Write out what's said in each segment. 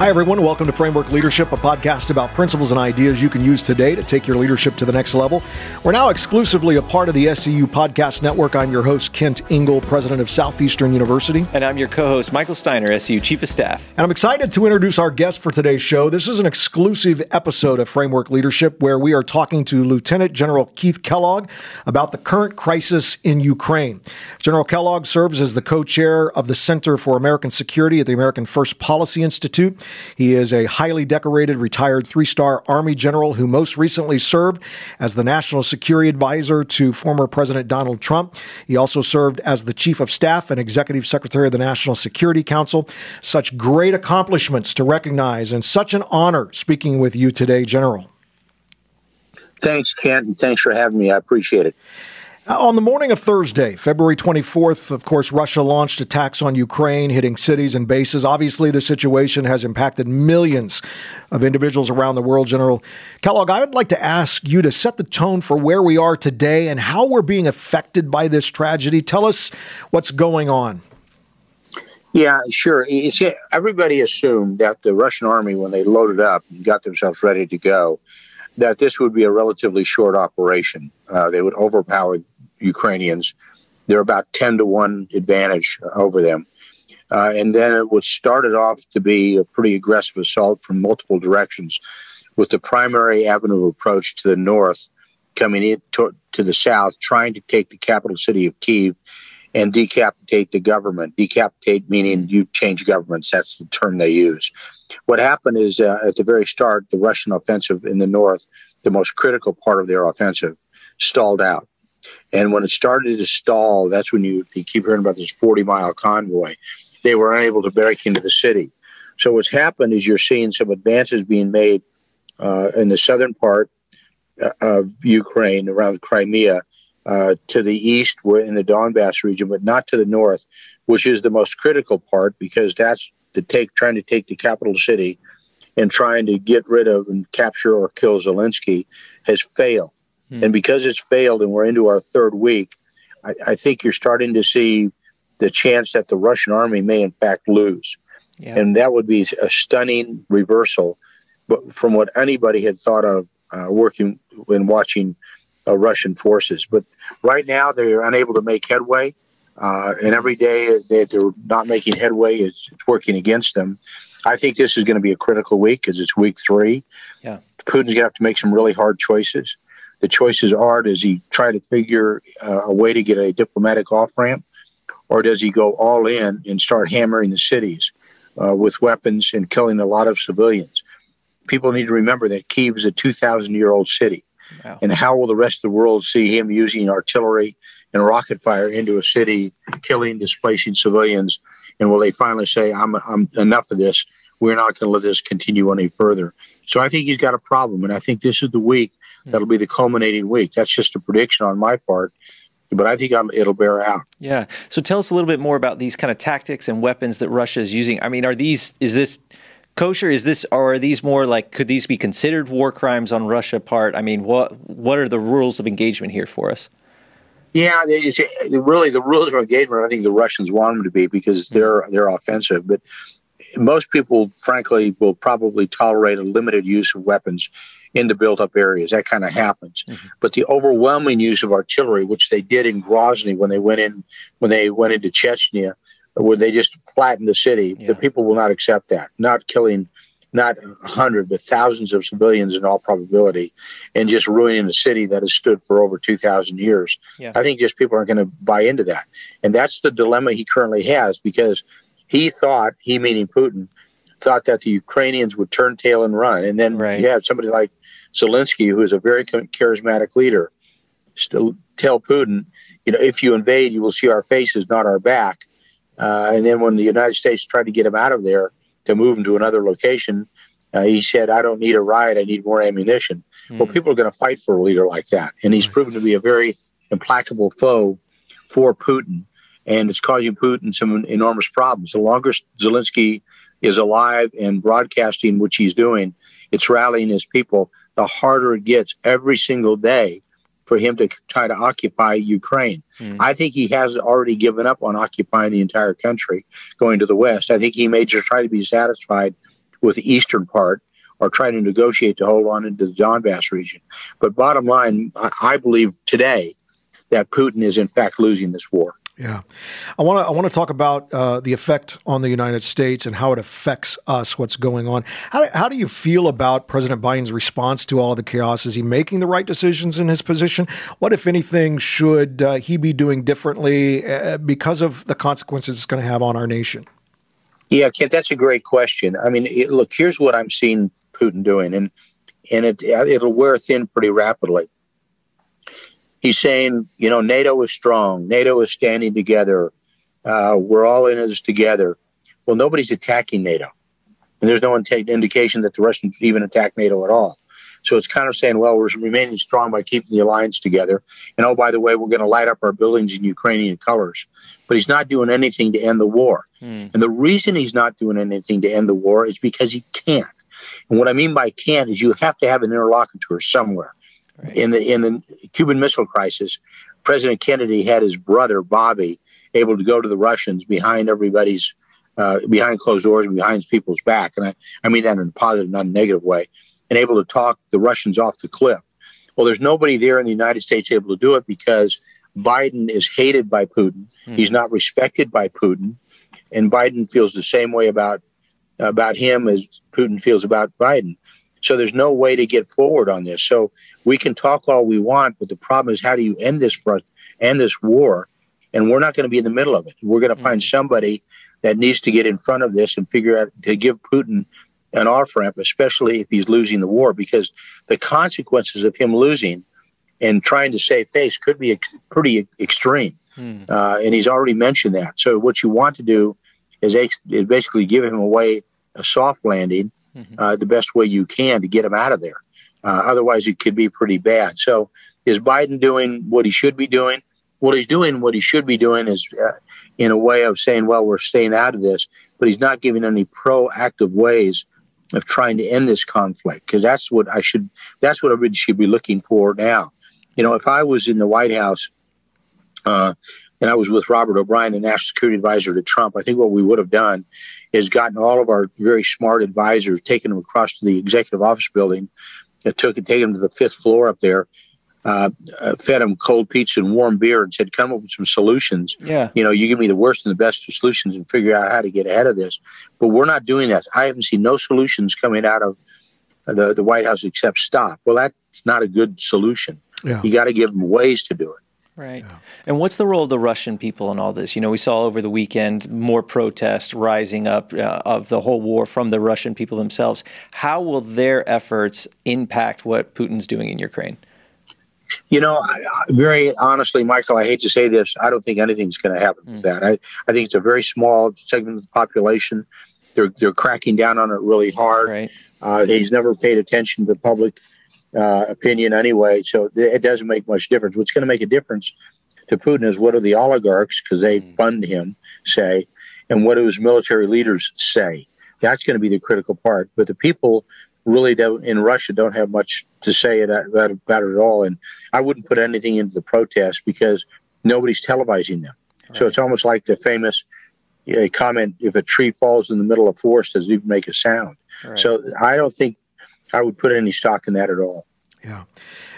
Hi, everyone. Welcome to Framework Leadership, a podcast about principles and ideas you can use today to take your leadership to the next level. We're now exclusively a part of the SCU Podcast Network. I'm your host, Kent Ingle, president of Southeastern University. And I'm your co host, Michael Steiner, SCU Chief of Staff. And I'm excited to introduce our guest for today's show. This is an exclusive episode of Framework Leadership where we are talking to Lieutenant General Keith Kellogg about the current crisis in Ukraine. General Kellogg serves as the co chair of the Center for American Security at the American First Policy Institute. He is a highly decorated retired three star Army general who most recently served as the National Security Advisor to former President Donald Trump. He also served as the Chief of Staff and Executive Secretary of the National Security Council. Such great accomplishments to recognize and such an honor speaking with you today, General. Thanks, Kent, and thanks for having me. I appreciate it. Uh, on the morning of Thursday, February 24th, of course, Russia launched attacks on Ukraine, hitting cities and bases. Obviously, the situation has impacted millions of individuals around the world. General Kellogg, I would like to ask you to set the tone for where we are today and how we're being affected by this tragedy. Tell us what's going on. Yeah, sure. everybody assumed that the Russian army, when they loaded up and got themselves ready to go, that this would be a relatively short operation. Uh, they would overpower Ukrainians. They're about 10 to 1 advantage over them. Uh, and then it would started off to be a pretty aggressive assault from multiple directions, with the primary avenue of approach to the north coming in to, to the south, trying to take the capital city of Kiev and decapitate the government. Decapitate meaning you change governments. That's the term they use. What happened is uh, at the very start, the Russian offensive in the north, the most critical part of their offensive, stalled out. And when it started to stall, that's when you, you keep hearing about this 40 mile convoy. They were unable to break into the city. So what's happened is you're seeing some advances being made uh, in the southern part uh, of Ukraine, around Crimea, uh, to the east, we're in the Donbass region, but not to the north, which is the most critical part because that's to take trying to take the capital city and trying to get rid of and capture or kill Zelensky has failed. Hmm. And because it's failed and we're into our third week, I, I, think you're starting to see the chance that the Russian army may in fact lose. Yeah. And that would be a stunning reversal but from what anybody had thought of uh, working and watching uh, Russian forces. But right now, they're unable to make headway. Uh, and every day that they're not making headway, it's, it's working against them. I think this is going to be a critical week because it's week three. Yeah. Putin's going to have to make some really hard choices. The choices are does he try to figure uh, a way to get a diplomatic off ramp, or does he go all in and start hammering the cities uh, with weapons and killing a lot of civilians? People need to remember that Kiev is a 2,000 year old city. Wow. And how will the rest of the world see him using artillery and rocket fire into a city, killing, displacing civilians? And will they finally say, I'm, I'm enough of this? We're not going to let this continue any further. So I think he's got a problem. And I think this is the week hmm. that'll be the culminating week. That's just a prediction on my part but I think I'm, it'll bear out. Yeah. So tell us a little bit more about these kind of tactics and weapons that Russia is using. I mean, are these is this kosher? Is this or are these more like could these be considered war crimes on Russia part? I mean, what what are the rules of engagement here for us? Yeah, it's, really the rules of engagement. I think the Russians want them to be because mm-hmm. they're they're offensive, but most people, frankly, will probably tolerate a limited use of weapons in the built-up areas. That kind of happens. Mm-hmm. But the overwhelming use of artillery, which they did in Grozny when they went in when they went into Chechnya, where they just flattened the city. Yeah. The people will not accept that. Not killing not a hundred, but thousands of civilians in all probability, and just ruining a city that has stood for over 2,000 years. Yeah. I think just people aren't going to buy into that. And that's the dilemma he currently has because he thought, he meaning Putin, thought that the Ukrainians would turn tail and run. And then right. you have somebody like Zelensky, who is a very charismatic leader, still tell Putin, you know, if you invade, you will see our faces, not our back. Uh, and then when the United States tried to get him out of there to move him to another location, uh, he said, I don't need a ride. I need more ammunition. Mm. Well, people are going to fight for a leader like that. And he's proven to be a very implacable foe for Putin. And it's causing Putin some enormous problems. The longer Zelensky is alive and broadcasting, which he's doing, it's rallying his people, the harder it gets every single day for him to try to occupy Ukraine. Mm. I think he has already given up on occupying the entire country, going to the west. I think he may just try to be satisfied with the eastern part or trying to negotiate to hold on into the Donbass region. But bottom line, I believe today that Putin is in fact losing this war. Yeah, I want to I want to talk about uh, the effect on the United States and how it affects us. What's going on? How, how do you feel about President Biden's response to all of the chaos? Is he making the right decisions in his position? What, if anything, should uh, he be doing differently uh, because of the consequences it's going to have on our nation? Yeah, Kent, that's a great question. I mean, it, look, here's what I'm seeing Putin doing, and and it it'll wear thin pretty rapidly he's saying, you know, NATO is strong. NATO is standing together. Uh, we're all in this together. Well, nobody's attacking NATO. And there's no indication that the Russians even attack NATO at all. So it's kind of saying, well, we're remaining strong by keeping the alliance together. And oh, by the way, we're going to light up our buildings in Ukrainian colors. But he's not doing anything to end the war. Mm. And the reason he's not doing anything to end the war is because he can't. And what I mean by can't is you have to have an interlocutor somewhere. Right. In the in the Cuban Missile Crisis, President Kennedy had his brother Bobby able to go to the Russians behind everybody's uh, behind closed doors and behind people's back, and I, I mean that in a positive, not a negative way, and able to talk the Russians off the cliff. Well, there's nobody there in the United States able to do it because Biden is hated by Putin. Mm. He's not respected by Putin, and Biden feels the same way about about him as Putin feels about Biden. So there's no way to get forward on this. So we can talk all we want, but the problem is how do you end this front, end this war? And we're not going to be in the middle of it. We're going to find mm-hmm. somebody that needs to get in front of this and figure out to give Putin an off ramp, especially if he's losing the war, because the consequences of him losing and trying to save face could be ex- pretty extreme. Hmm. Uh, and he's already mentioned that. So what you want to do is, ex- is basically give him away a soft landing mm-hmm. uh, the best way you can to get him out of there. Uh, otherwise, it could be pretty bad. So, is Biden doing what he should be doing? What he's doing, what he should be doing, is uh, in a way of saying, "Well, we're staying out of this," but he's not giving any proactive ways of trying to end this conflict because that's what I should. That's what everybody should be looking for now. You know, if I was in the White House, uh, and I was with Robert O'Brien, the national security advisor to Trump, I think what we would have done is gotten all of our very smart advisors, taken them across to the executive office building, and took and taken them to the fifth floor up there, uh, uh, fed them cold pizza and warm beer, and said, "Come up with some solutions." Yeah, you know, you give me the worst and the best of solutions, and figure out how to get ahead of this. But we're not doing that. I haven't seen no solutions coming out of the the White House except stop. Well, that's not a good solution. Yeah. You got to give them ways to do it. Right. Yeah. And what's the role of the Russian people in all this? You know, we saw over the weekend more protests rising up uh, of the whole war from the Russian people themselves. How will their efforts impact what Putin's doing in Ukraine? You know, very honestly, Michael, I hate to say this. I don't think anything's going to happen mm. with that. I, I think it's a very small segment of the population. They're, they're cracking down on it really hard. Right. Uh, he's never paid attention to the public uh, opinion anyway. So it doesn't make much difference. What's going to make a difference to Putin is what do the oligarchs, because they mm. fund him, say, and what do his military leaders say. That's going to be the critical part. But the people really don't in Russia don't have much to say about, about it at all. And I wouldn't put anything into the protest because nobody's televising them. Right. So it's almost like the famous uh, comment: "If a tree falls in the middle of forest, does it even make a sound?" Right. So I don't think I would put any stock in that at all. Yeah.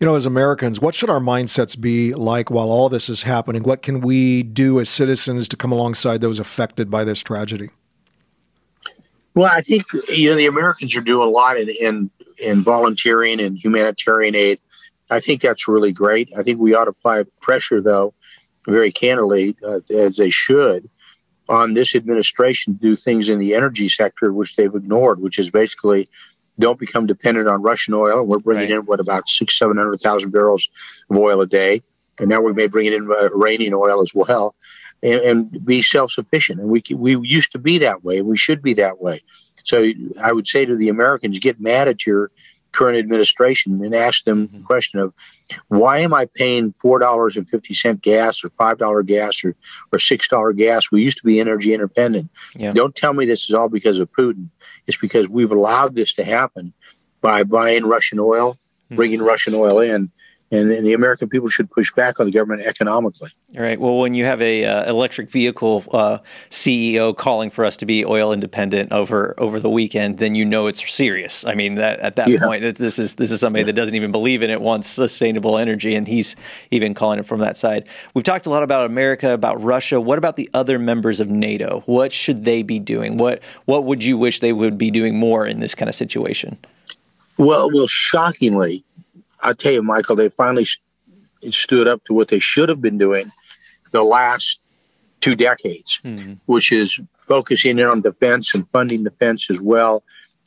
You know, as Americans, what should our mindsets be like while all this is happening? What can we do as citizens to come alongside those affected by this tragedy? Well, I think you know the Americans are doing a lot in in, in volunteering and humanitarian aid. I think that's really great. I think we ought to apply pressure, though, very candidly, uh, as they should, on this administration to do things in the energy sector which they've ignored, which is basically don't become dependent on Russian oil. We're bringing right. in what about six, seven hundred thousand barrels of oil a day, and now we may bring in uh, Iranian oil as well, and, and be self sufficient. And we we used to be that way. We should be that way. So I would say to the Americans, get mad at your current administration and ask them mm-hmm. the question of why am I paying four dollars and fifty cent gas or five dollar gas or or six dollar gas? We used to be energy independent. Yeah. Don't tell me this is all because of Putin. It's because we've allowed this to happen by buying Russian oil, mm-hmm. bringing Russian oil in, and, and, the American people should push back on the government economically. All right. Well, when you have a uh, electric vehicle uh, CEO calling for us to be oil independent over over the weekend, then you know it's serious. I mean, that at that yeah. point, this is this is somebody yeah. that doesn't even believe in it, wants sustainable energy, and he's even calling it from that side. We've talked a lot about America, about Russia. What about the other members of NATO? What should they be doing? What what would you wish they would be doing more in this kind of situation? Well, well, shockingly, I tell you, Michael, they finally stood up to what they should have been doing the last two decades, mm-hmm. which is focusing in on defense and funding defense as well,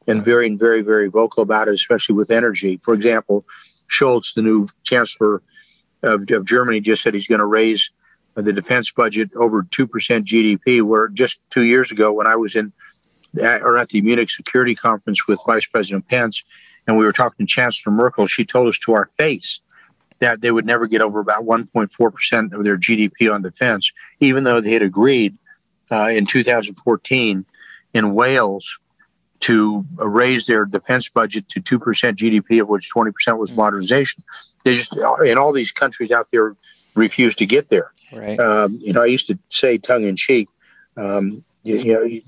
and very, very, very vocal about it, especially with energy. For example, Scholz, the new chancellor of, of Germany, just said he's going to raise the defense budget over 2% GDP, where just two years ago, when I was in or at the Munich Security Conference with Vice President Pence, and we were talking to Chancellor Merkel, she told us to our face that they would never get over about 1.4% of their GDP on defense, even though they had agreed uh, in 2014 in Wales to raise their defense budget to 2% GDP, of which 20% was mm. modernization. They just, in all these countries out there, refused to get there. Right. Um, you know, I used to say tongue in cheek, um, you, you, know, you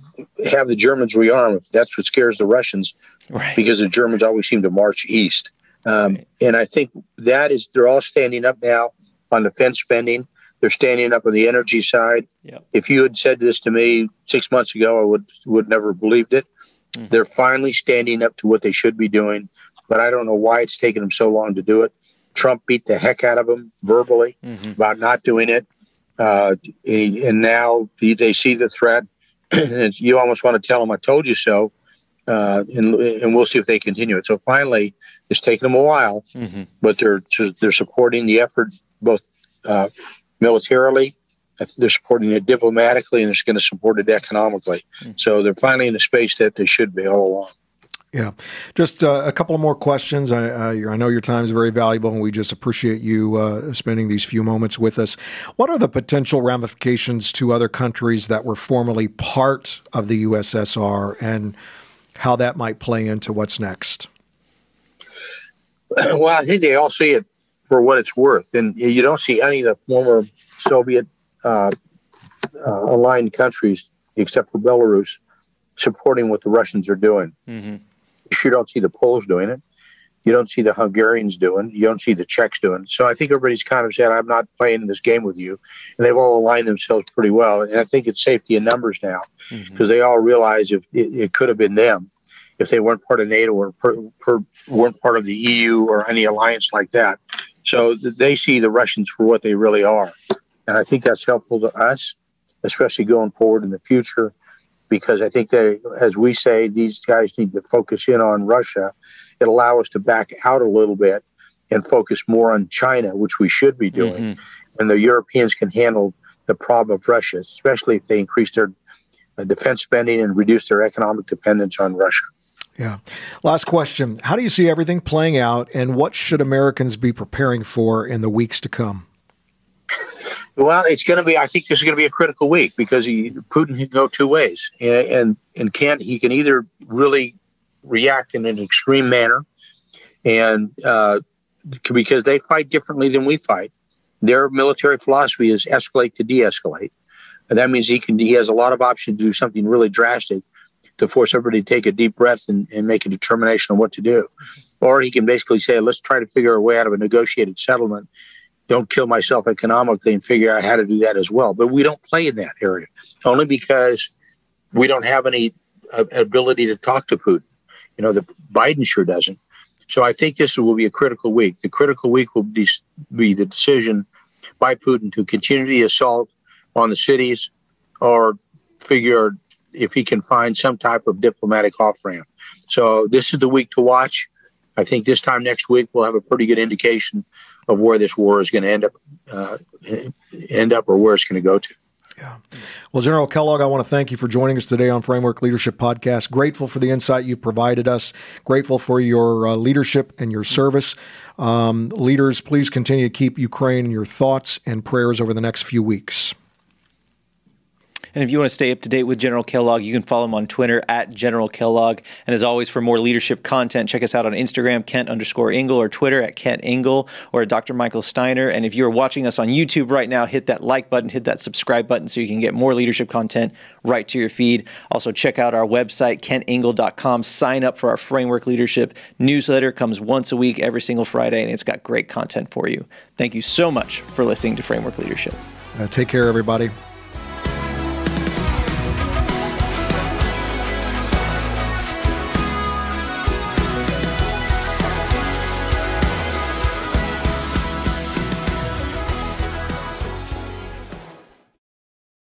have the Germans rearm if that's what scares the Russians, right. because the Germans always seem to march east. Um, right. And I think that is they're all standing up now on defense spending. They're standing up on the energy side. Yep. If you had said this to me six months ago, I would would never believed it. Mm-hmm. They're finally standing up to what they should be doing, but I don't know why it's taken them so long to do it. Trump beat the heck out of them verbally mm-hmm. about not doing it, uh, and now they see the threat. you almost want to tell them, "I told you so," uh, and and we'll see if they continue it. So finally, it's taken them a while, mm-hmm. but they're they're supporting the effort both uh, militarily. They're supporting it diplomatically, and they're going to support it economically. Mm-hmm. So they're finally in the space that they should be all along. Yeah, just uh, a couple of more questions. I, uh, I, know your time is very valuable, and we just appreciate you uh, spending these few moments with us. What are the potential ramifications to other countries that were formerly part of the USSR, and how that might play into what's next? Well, I think they all see it for what it's worth, and you don't see any of the former Soviet uh, uh, aligned countries, except for Belarus, supporting what the Russians are doing. Mm-hmm. You sure don't see the Poles doing it. You don't see the Hungarians doing. You don't see the Czechs doing. So I think everybody's kind of said, "I'm not playing this game with you," and they've all aligned themselves pretty well. And I think it's safety in numbers now because mm-hmm. they all realize if it, it, could have been them if they weren't part of NATO or per, per, weren't part of the EU or any alliance like that. So they see the Russians for what they really are, and I think that's helpful to us, especially going forward in the future because I think that, as we say, these guys need to focus in on Russia. It allow us to back out a little bit and focus more on China, which we should be doing. Mm-hmm. And the Europeans can handle the problem of Russia, especially if they increase their uh, defense spending and reduce their economic dependence on Russia. Yeah. Last question. How do you see everything playing out, and what should Americans be preparing for in the weeks to come? Well, it's going to be. I think this is going to be a critical week because he, Putin can go two ways, and and, and can he can either really react in an extreme manner, and uh, because they fight differently than we fight, their military philosophy is escalate to de-escalate, and that means he can he has a lot of options to do something really drastic to force everybody to take a deep breath and, and make a determination on what to do, or he can basically say, let's try to figure a way out of a negotiated settlement don't kill myself economically and figure out how to do that as well. But we don't play in that area only because we don't have any uh, ability to talk to Putin. You know, the Biden sure doesn't. So I think this will be a critical week. The critical week will be, be the decision by Putin to continue the assault on the cities or figure if he can find some type of diplomatic off ramp. So this is the week to watch. I think this time next week we'll have a pretty good indication of where this war is going to end up, uh, end up, or where it's going to go to. Yeah. Well, General Kellogg, I want to thank you for joining us today on Framework Leadership Podcast. Grateful for the insight you've provided us. Grateful for your uh, leadership and your service. Um, leaders, please continue to keep Ukraine in your thoughts and prayers over the next few weeks. And if you want to stay up to date with General Kellogg, you can follow him on Twitter at General Kellogg. And as always, for more leadership content, check us out on Instagram, Kent underscore Ingle, or Twitter at Kent Ingle or Dr. Michael Steiner. And if you're watching us on YouTube right now, hit that like button, hit that subscribe button so you can get more leadership content right to your feed. Also, check out our website, kentingle.com. Sign up for our Framework Leadership newsletter. Comes once a week, every single Friday, and it's got great content for you. Thank you so much for listening to Framework Leadership. Uh, take care, everybody.